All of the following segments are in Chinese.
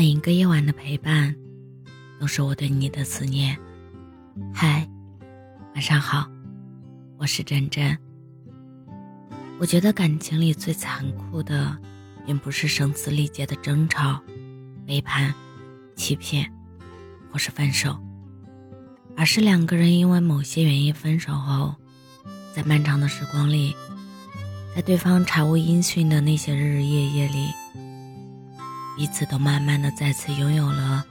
每一个夜晚的陪伴，都是我对你的思念。嗨，晚上好，我是真真。我觉得感情里最残酷的，并不是声嘶力竭的争吵、背叛、欺骗，或是分手，而是两个人因为某些原因分手后，在漫长的时光里，在对方查无音讯的那些日日夜夜里。彼此都慢慢的再次拥有了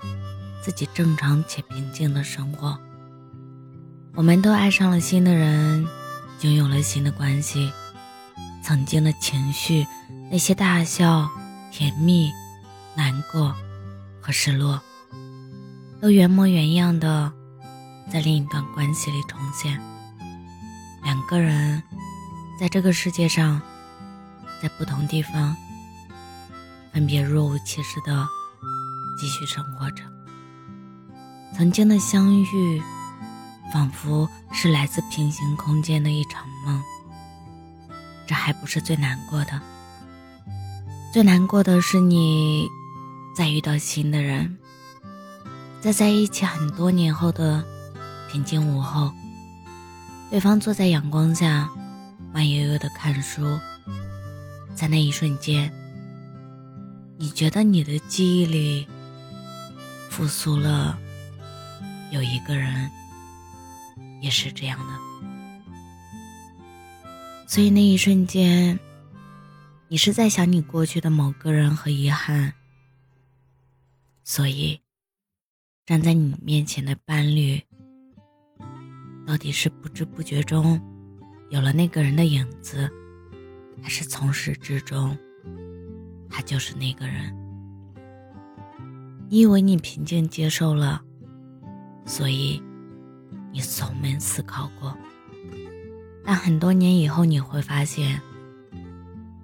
自己正常且平静的生活。我们都爱上了新的人，拥有了新的关系。曾经的情绪，那些大笑、甜蜜、难过和失落，都原模原样的在另一段关系里重现。两个人在这个世界上，在不同地方。分别若无其事的继续生活着。曾经的相遇，仿佛是来自平行空间的一场梦。这还不是最难过的，最难过的是你再遇到新的人，在在一起很多年后的平静午后，对方坐在阳光下，慢悠悠的看书，在那一瞬间。你觉得你的记忆里复苏了，有一个人也是这样的，所以那一瞬间，你是在想你过去的某个人和遗憾，所以站在你面前的伴侣，到底是不知不觉中有了那个人的影子，还是从始至终？他就是那个人。你以为你平静接受了，所以你从没思考过。但很多年以后，你会发现，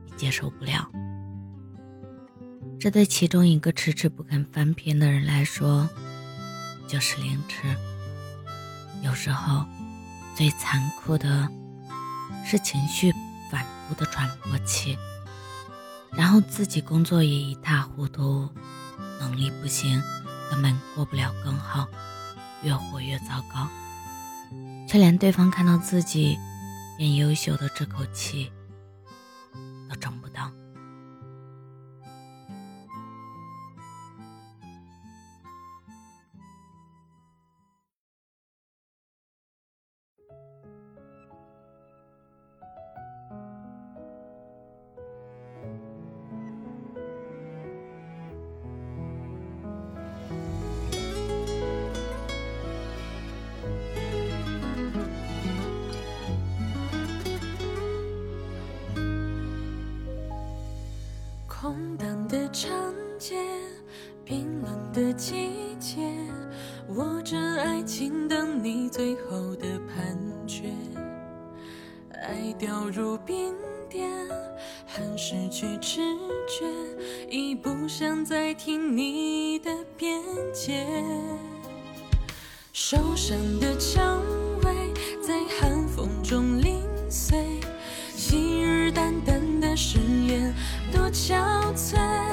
你接受不了。这对其中一个迟迟不肯翻篇的人来说，就是凌迟。有时候，最残酷的是情绪反复的喘不过气。然后自己工作也一塌糊涂，能力不行，根本过不了更好，越活越糟糕，却连对方看到自己变优秀的这口气空荡的长街，冰冷的季节，握着爱情等你最后的判决。爱掉入冰点，汗失去知觉，已不想再听你的辩解。受伤的蔷薇在寒风中憔悴，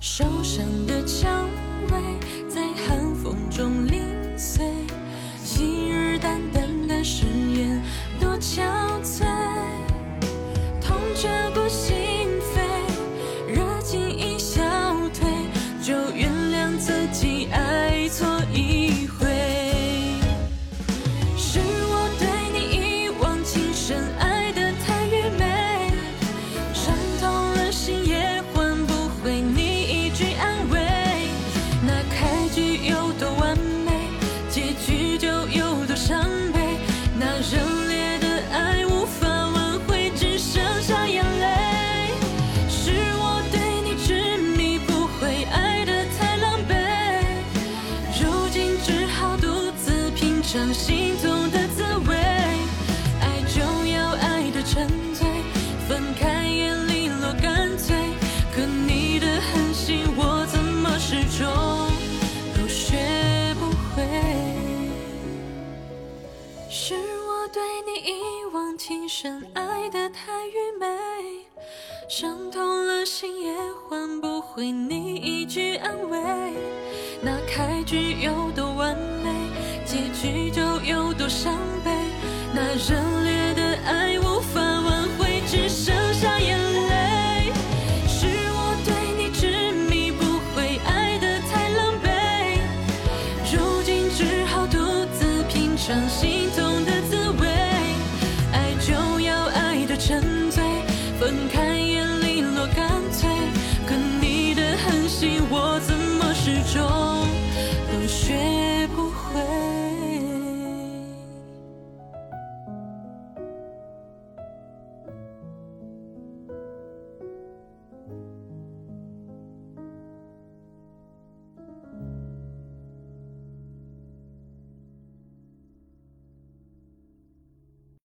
受伤的蔷薇在寒风中零碎，信誓旦旦尝心痛的滋味。爱就要爱得沉醉，分开也利落干脆。可你的狠心，我怎么始终都学不会？是我对你一往情深，爱得太愚昧，伤痛了心也换不回你一句安慰。那开局有多尝心痛的滋味。爱就要爱得沉醉，分开也利落干脆。可你的狠心，我怎么始终？